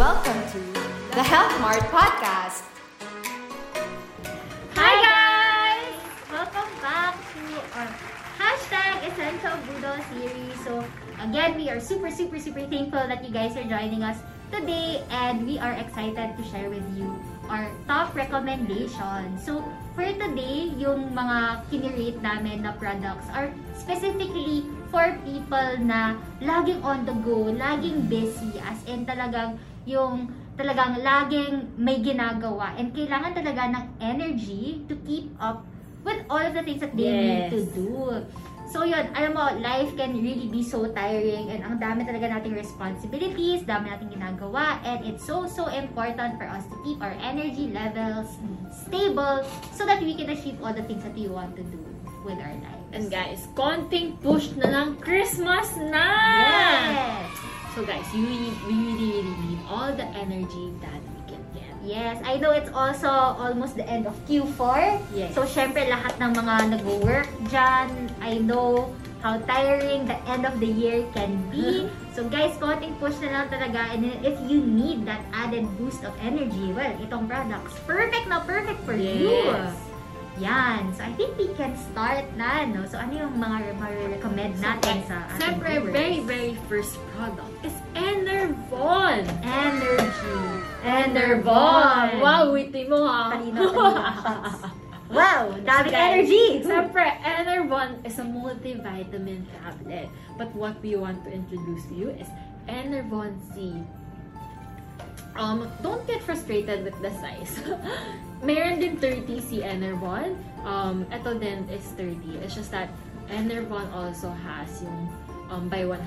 welcome to the Health Mart Podcast. Hi guys! Welcome back to our hashtag Essential Budo series. So again, we are super, super, super thankful that you guys are joining us today and we are excited to share with you our top recommendations. So for today, yung mga kinirate namin na products are specifically for people na laging on the go, laging busy, as in talagang yung talagang laging may ginagawa and kailangan talaga ng energy to keep up with all of the things that they need Yes. to do. So yun, alam mo, life can really be so tiring and ang dami talaga nating responsibilities, dami nating ginagawa and it's so so important for us to keep our energy levels stable so that we can achieve all the things that we want to do with our lives. And guys, konting push na lang Christmas na! Yes! So guys, you really, we really, really need all the energy that we can get. Yes, I know it's also almost the end of Q4. Yes. So, syempre, lahat ng mga nag-work dyan, I know how tiring the end of the year can be. so, guys, konting push na lang talaga. And if you need that added boost of energy, well, itong products, perfect na perfect for you. Yan. So, I think we can start na, no? So, ano yung mga ma-recommend natin sa ating Siyempre, viewers? very, very first product is Enervon! Energy. Enervon! Wow, witty mo ha! Talino, talino. Wow, daming Guys, energy! Siyempre, Enervon is a multivitamin tablet. But what we want to introduce to you is Enervon C. Um, don't get frustrated with the size. Meron din 30 si Enervon. Um, ito din is 30. It's just that Enervon also has yung um, buy 100.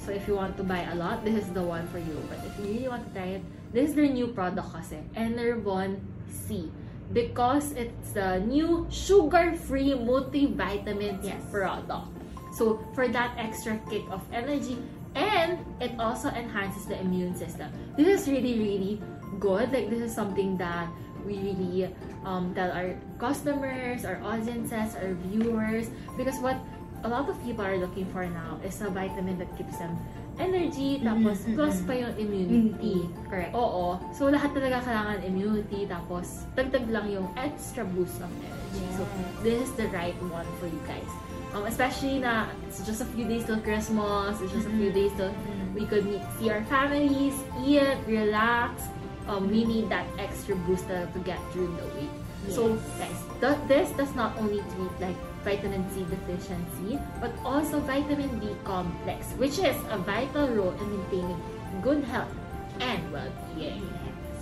So if you want to buy a lot, this is the one for you. But if you really want to try it, this is their new product kasi. Enervon C. Because it's a new sugar-free multivitamin Yes. product. So for that extra kick of energy, and it also enhances the immune system. This is really, really good. Like this is something that we really um, tell our customers, our audiences, our viewers, because what a lot of people are looking for now is a vitamin that gives them energy, tapos Mm, mm, plus pa yung immunity. Correct. Oo. So, lahat talaga kailangan immunity, tapos dagdag lang yung extra boost of energy. So, Yes. this is the right one for you guys. Um, especially na it's just a few days till Christmas, it's just a few days till we could meet, see our families, eat, relax. Um, we need that extra boost to, get through the week. So, guys, th- this does not only treat like vitamin C deficiency, but also vitamin B complex, which is a vital role in maintaining good health and well-being.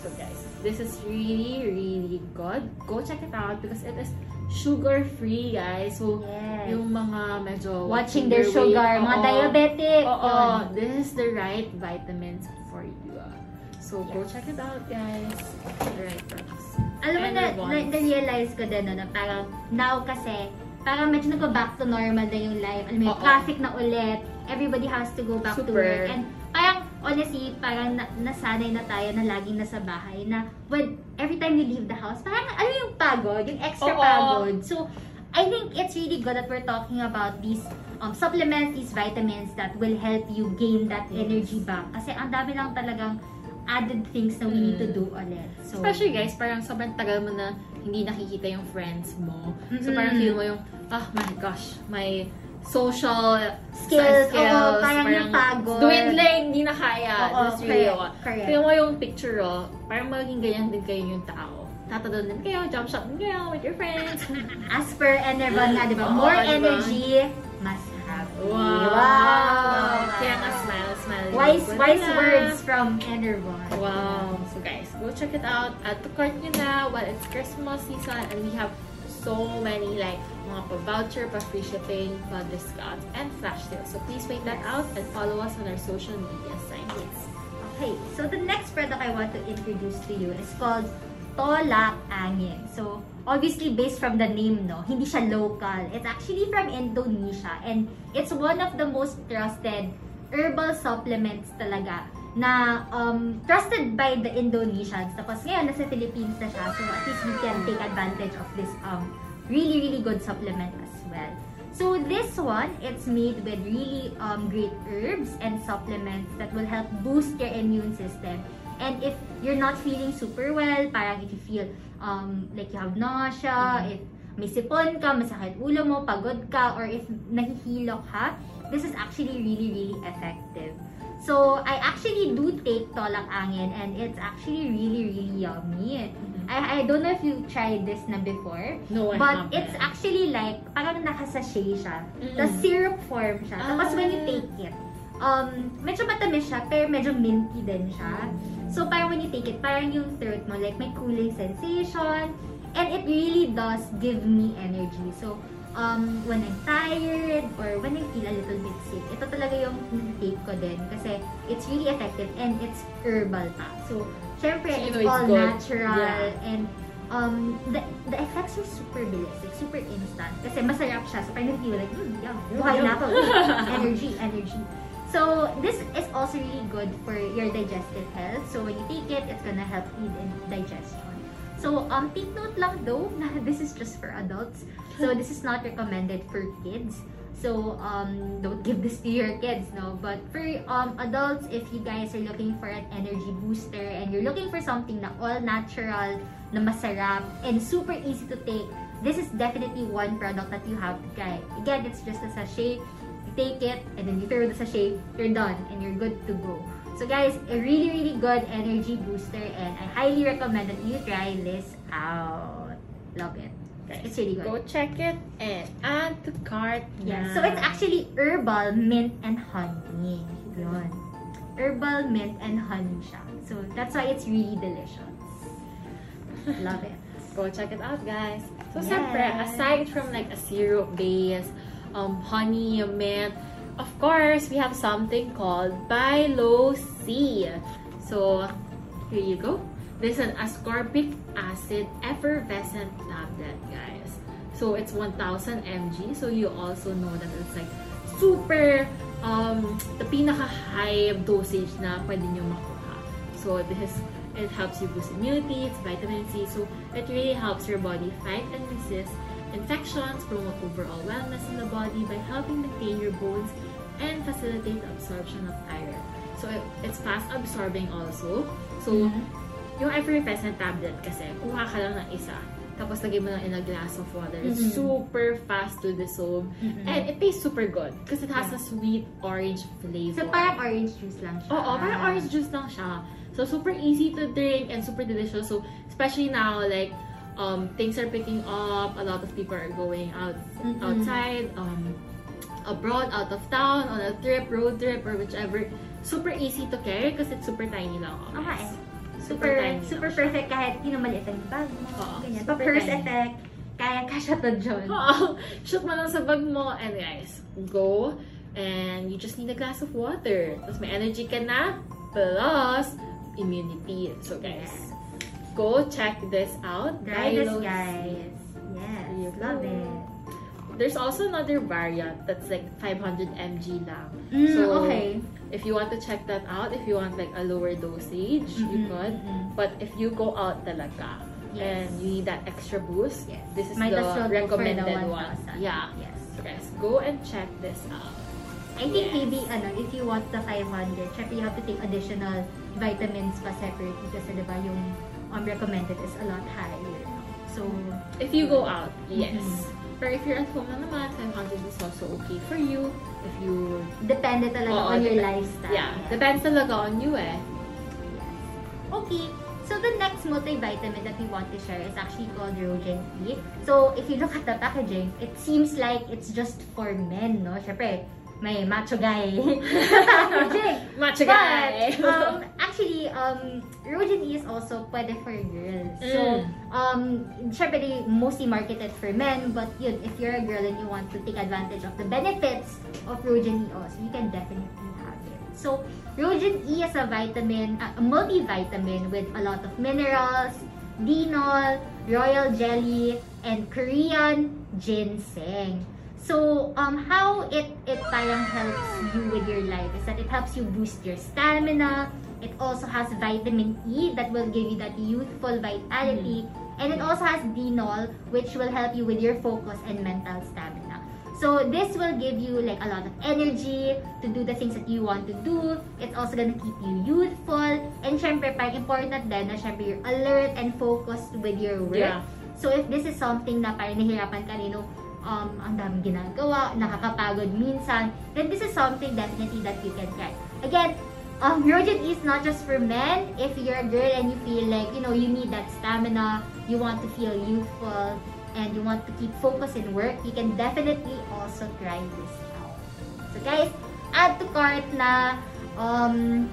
So guys, this is really, really good. Go check it out because it is sugar-free, guys. So, Yes. yung mga medyo Watching their weight, sugar, mga oo. diabetic. Oo, yun. this is the right vitamins for you. So, go check it out, guys. The right products. Alam mo na, na-realize ko din, no, na parang now kasi, parang medyo nag-back to normal na yung life. Alam mo, yung traffic na ulit. Everybody has to go back to Super. work. And parang, honestly, parang na, nasanay na tayo na laging nasa bahay na when, every time you leave the house, parang, ano yung pagod? Yung extra Oo. pagod. So, I think it's really good that we're talking about these um, supplements, these vitamins that will help you gain that Yes. energy back. Kasi ang dami lang talagang added things na we need to Mm. do ulit. So, Especially guys, parang sobrang tagal mo na hindi nakikita yung friends mo. So Mm-mm. parang feel mo yung, ah my gosh, my social Skills, oo, parang yung pagod. Dwindling, hindi na kaya. Oo, That's really correct, what. correct. Feel mo yung picture, oh, parang maging ganyan din kayo yung tao. Tatadon din kayo, jump shot din kayo with your friends. as per Enervon nga, di ba? More diba? energy, mas happy. Wow! Kaya nga smile, smile. Wise, wise words from Enervon. Wow! Go check it out. At the cart nyo na while it's Christmas season and we have so many like mga pa-voucher, pa-free shipping, pa-discounts, and flash sales. So please wait that out and follow us on our social media sites. Okay, so the next product I want to introduce to you is called Tolak Angin. So, obviously based from the name, no, hindi siya local. It's actually from Indonesia and it's one of the most trusted herbal supplements talaga na um, trusted by the Indonesians. Tapos ngayon, nasa Philippines na siya. So, at least we can take advantage of this um, really, really good supplement as well. So this one, it's made with really um, great herbs and supplements that will help boost your immune system. And if you're not feeling super well, parang if you feel um, like you have nausea, if may sipon ka, masakit ulo mo, pagod ka, or if nahihilo ka, this is actually really, really effective. So, I actually do take tolak angin and it's actually really, really yummy. I, I don't know if you tried this na before, No, I but haven't. it's actually like, parang nakasachet siya. Mm. The syrup form siya. Tapos when you Ah. take it, um, medyo matamis siya, pero medyo minty din siya. So, parang when you take it, parang yung throat mo, like, may cooling sensation. And it really does give me energy. So, um, when I'm tired or when I feel a little bit sick, ito talaga yung take ko din. Kasi it's really effective and it's herbal pa. So, syempre, So, it's know it's all good. natural. Yeah. And um, the, the effects are super bilis, like super instant. Kasi masarap siya. So, parang feel like, hmm, yum, buhay na ako. energy, energy. So, this is also really good for your digestive health. So, when you take it, it's gonna help aid in digestion. So, um, take note lang though, na this is just for adults. So, this is not recommended for kids. So, um, don't give this to your kids, no? But for um, adults, if you guys are looking for an energy booster and you're looking for something na all natural, na masarap, and super easy to take, this is definitely one product that you have to try. Again, it's just a sachet. You take it, and then you throw the sachet, you're done, and you're good to go. So guys, a really, really good energy booster, and I highly recommend that you try this out. Love it. It's really good. Go check it and add to cart now. So it's actually herbal mint and honey. Yun. Herbal mint and honey siya. So that's why it's really delicious. Love it. Go check it out, guys. So, Yes. syempre, aside from like a syrup base, um, honey, mint, of course, we have something called Bilo C. So, here you go. This is an ascorbic acid effervescent tablet, guys. So, it's 1000 mg. So, you also know that it's like super, um, the pinaka-high dosage na pwede nyo makuha. So, this is it helps you boost immunity, it's vitamin C, so it really helps your body fight and resist infections, promote overall wellness in the body by helping maintain your bones and facilitate the absorption of iron. So it, it's fast absorbing also. So Mhm. yung effervescent tablet kasi, kuha ka lang ng isa, tapos lagay mo lang in a glass of water. It's Mhm. super fast to dissolve. Mhm. And it tastes super good because it has Yeah. a sweet orange flavor. So parang orange juice lang siya. Oo, parang orange juice lang siya. So, super easy to drink and super delicious. So, especially now, like, um, things are picking up. A lot of people are going out Mm-mm. outside, um, abroad, out of town, on a trip, road trip, or whichever. Super easy to carry because it's super tiny lang. Okay. guys. Super, tiny super lang siya. perfect kahit yun ang maliit ang bag mo. Oo, ganyan. super Pa-purse tiny. effect, kaya kasha to dyan. Oo. Shoot mo lang sa bag mo. And guys, go. And you just need a glass of water. Tapos may energy ka na. Plus, immunity. So guys, Yes. go check this out. Try this, guys. Yes, love it. There's also another variant that's like 500 mg lang. Mm, So, okay. If you want to check that out, if you want like a lower dosage, you Mhm, could. mhm. But if you go out talaga Yes. and you need that extra boost, Yes. this is Might the for the recommended one. 1,000. Yeah. Yes. So guys, go and check this out. I think Yes. maybe ano, if you want the 500, syempre you have to take additional vitamins pa separately kasi diba yung um, recommended is a lot higher. So, If you go out, yes. Mhm. But if you're at home na naman, 500 is also okay for you. If you... depende talaga Oo, on your lifestyle. Yeah, depends talaga on you eh. Yes. Okay, so the next multivitamin that we want to share is actually called Rogen E. So, if you look at the packaging, it seems like it's just for men, no? Syempre, may macho guy packaging. Macho guy! But, um, actually, um, Rogen E is also pwede for girls. So, Mm. um, syempre, they mostly marketed for men, but yun, if you're a girl and you want to take advantage of the benefits of Rogen E also, you can definitely have it. So, Rogen E is a vitamin, a multivitamin with a lot of minerals, denol, royal jelly, and Korean ginseng. So, um, how it, it parang helps you with your life is that it helps you boost your stamina. It also has vitamin E that will give you that youthful vitality. And it also has denol, which will help you with your focus and mental stamina. So this will give you like a lot of energy to do the things that you want to do. It's also gonna keep you youthful. And syempre, parang important din na syempre you're alert and focused with your work. Yeah. So if this is something na parang nahihirapan ka, you know, um, ang daming ginagawa, nakakapagod minsan, then this is something definitely that you can try. Again, um, Rojan is not just for men. If you're a girl and you feel like, you know, you need that stamina, you want to feel youthful, and you want to keep focus in work, you can definitely also try this out. So guys, add to cart na, um,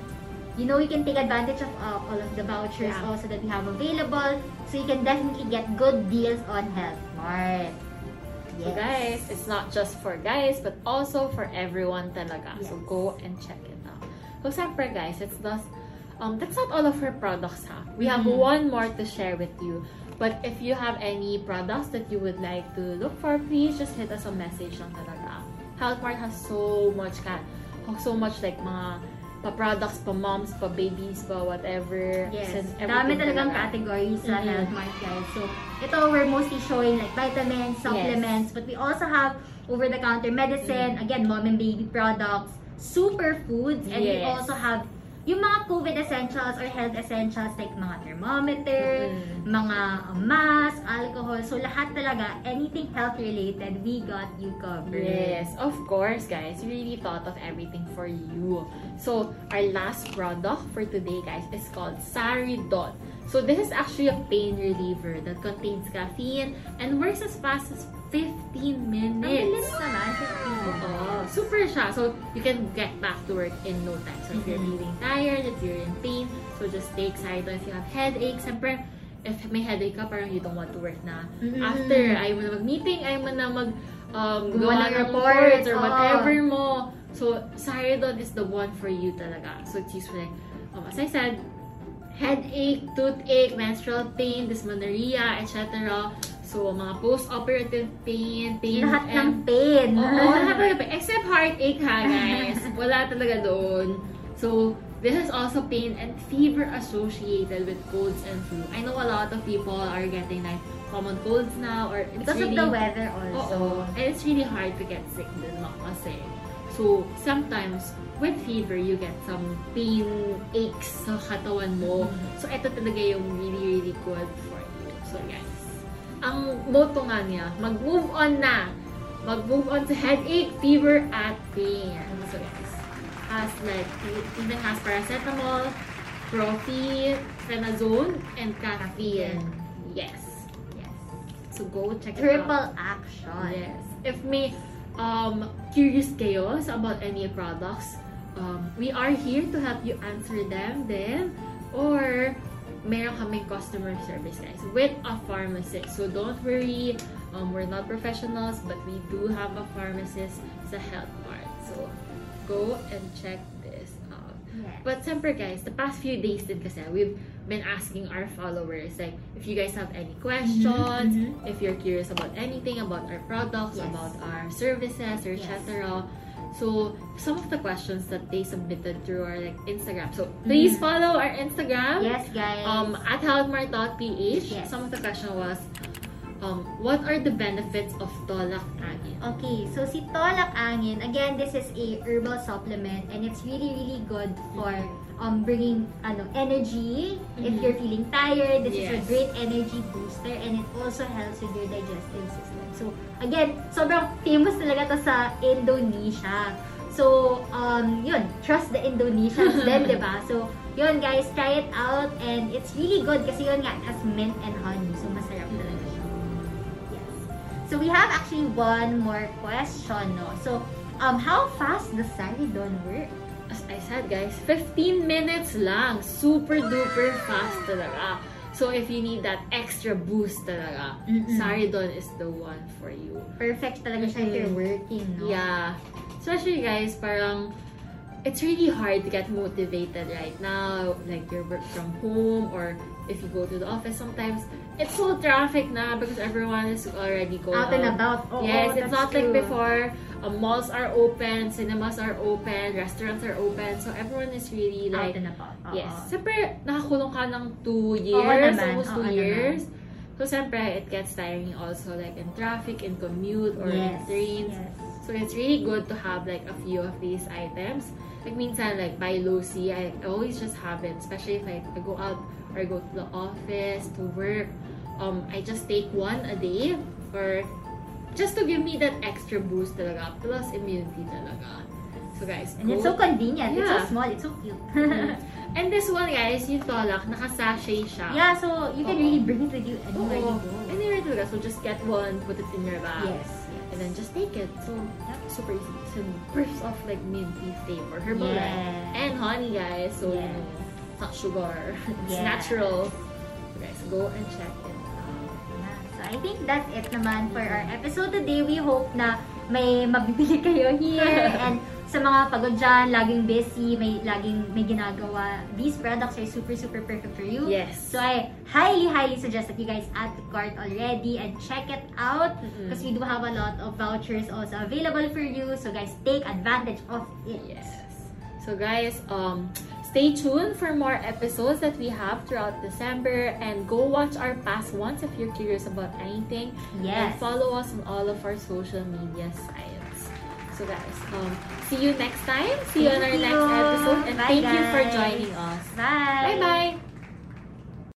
you know, you can take advantage of uh, all of the vouchers Yeah. also that we have available. So you can definitely get good deals on Health Mart. So guys, it's not just for guys, but also for everyone talaga. So Yes. go and check it out. So siyempre guys, it's just, um, that's not all of our products ha. We have Mhm. one more to share with you. But if you have any products that you would like to look for, please just hit us a message lang talaga. Healthmart has so much ka, so much like mga pa-products, pa-moms, pa-babies, pa whatever. Yes. Dami talagang talaga. categories sa Mhm. Health Mart, guys. So, ito, we're mostly showing like vitamins, supplements, but we also have over-the-counter medicine, again, mom and baby products, superfoods, and we Yes. also have yung mga COVID essentials or health essentials like mga thermometer, Mhm. mga mask, alcohol. So, lahat talaga, anything health-related, we got you covered. Yes, of course, guys. We really thought of everything for you. So, our last product for today, guys, is called Saridon. So, this is actually a pain reliever that contains caffeine and works as fast as 15 Ang bilis minutes. naman, 15 Oo, super siya. So, you can get back to work in no time. So, if you're Mhm. feeling tired, if you're in pain, so just take Saridon. If you have headache, siyempre, if may headache ka, parang you don't want to work na. Mhm. After, ayaw mo na mag-meeting, ayaw mo na mag um, gawa ng reports, or whatever mo. So, Saridon is the one for you talaga. So, it's used for like, um, as I said, headache, toothache, menstrual pain, dysmenorrhea, etc. So, mga post-operative pain, pain Lahat ng and pain. Oo, lahat talaga. Except heartache ha, guys. Wala talaga doon. So, this is also pain and fever associated with colds and flu. I know a lot of people are getting like common colds now or it's Because really, of the weather also. Oo. And it's really hard to get sick din no, kasi. So, sometimes, with fever, you get some pain aches sa katawan mo. So, ito talaga yung really, really good for you. So, guys, ang motto nga niya, mag-move on na. Mag-move on sa headache, fever, at pain. So, guys, has like, even has paracetamol, profenazone, and caffeine. Yes. Yes. So, go check it out. Triple action. Yes. If may um, curious kayo about any products, um, we are here to help you answer them then or meron kaming customer service guys with a pharmacist. So don't worry, um, we're not professionals but we do have a pharmacist sa health part. So go and check this out. Yes. But siyempre guys, the past few days din kasi, we've been asking our followers, like, if you guys have any questions, Mhm, if you're curious about anything about our products, Yes. about our services, or Yes. etc. So, some of the questions that they submitted through our like Instagram. So, please Mhm. follow our Instagram. Yes, guys. Um, at healthmart.ph. Yes. Some of the question was, um, what are the benefits of Tolak Agin? Okay, so si Tolak Angin, again, this is a herbal supplement and it's really, really good for um bringing ano energy if Mhm. you're feeling tired. This is a Yes. great energy booster and it also helps with your digestive system. So, again, sobrang famous talaga to sa Indonesia. So, um, yun, trust the Indonesians then, di ba? So, yun guys, try it out and it's really good kasi yun nga, it has mint and honey. So, masarap. Yes. So we have actually one more question, no? So, um, how fast does Saridon work? As I said guys, 15 minutes lang. Super duper fast talaga. So if you need that extra boost talaga, Mm-mm. Saridon is the one for you. Perfect talaga siya if you're working, no? Yeah. Especially guys, parang it's really hard to get motivated right now. Like you work from home or if you go to the office sometimes, it's so traffic na because everyone is already going Out and about. Oo, yes, it's that's not like true. before. Um, malls are open, cinemas are open, restaurants are open. So everyone is really Out like and about. Oo. Yes. Siyempre, nakakulong ka ng two years, naman, almost two years. So, syempre, it gets tiring also like in traffic, in commute, or in yes. trains. Yes. So, it's really good to have like a few of these items. Like, minsan, like, buy low-C, I always just have it, especially if I, I go out or I go to the office, to work. Um, I just take one a day or just to give me that extra boost talaga, plus immunity talaga. So, guys, And go- it's so convenient. It's Yeah. so small. It's so cute. And this one, guys, yung tolak, naka-sachet siya. yeah, so you can Oo. really bring it with you anywhere you Oo. go. Anywhere talaga. So, just get one, put it in your bag. Yes. yes. And then just take it. So, Yep. super easy. So, burst of like minty flavor. Herbal Yes. yeah. And honey, guys. So, you Yes. know, it's not sugar. it's Yes. natural. So, guys, go and check it out. Yeah. So I think that's it naman for our episode today. We hope na may mabibili kayo here and sa mga pagod dyan, laging busy, may laging may ginagawa. These products are super, super perfect for you. Yes. So I highly, highly suggest that you guys add to cart already and check it out because we do have a lot of vouchers also available for you. So guys, take advantage of it. Yes. So guys, um, stay tuned for more episodes that we have throughout December and go watch our past ones if you're curious about anything. Yes. And follow us on all of our social media sites. So guys, um, see you next time. See you on our Thank next episode and Bye, thank you for joining us. Bye! Bye bye.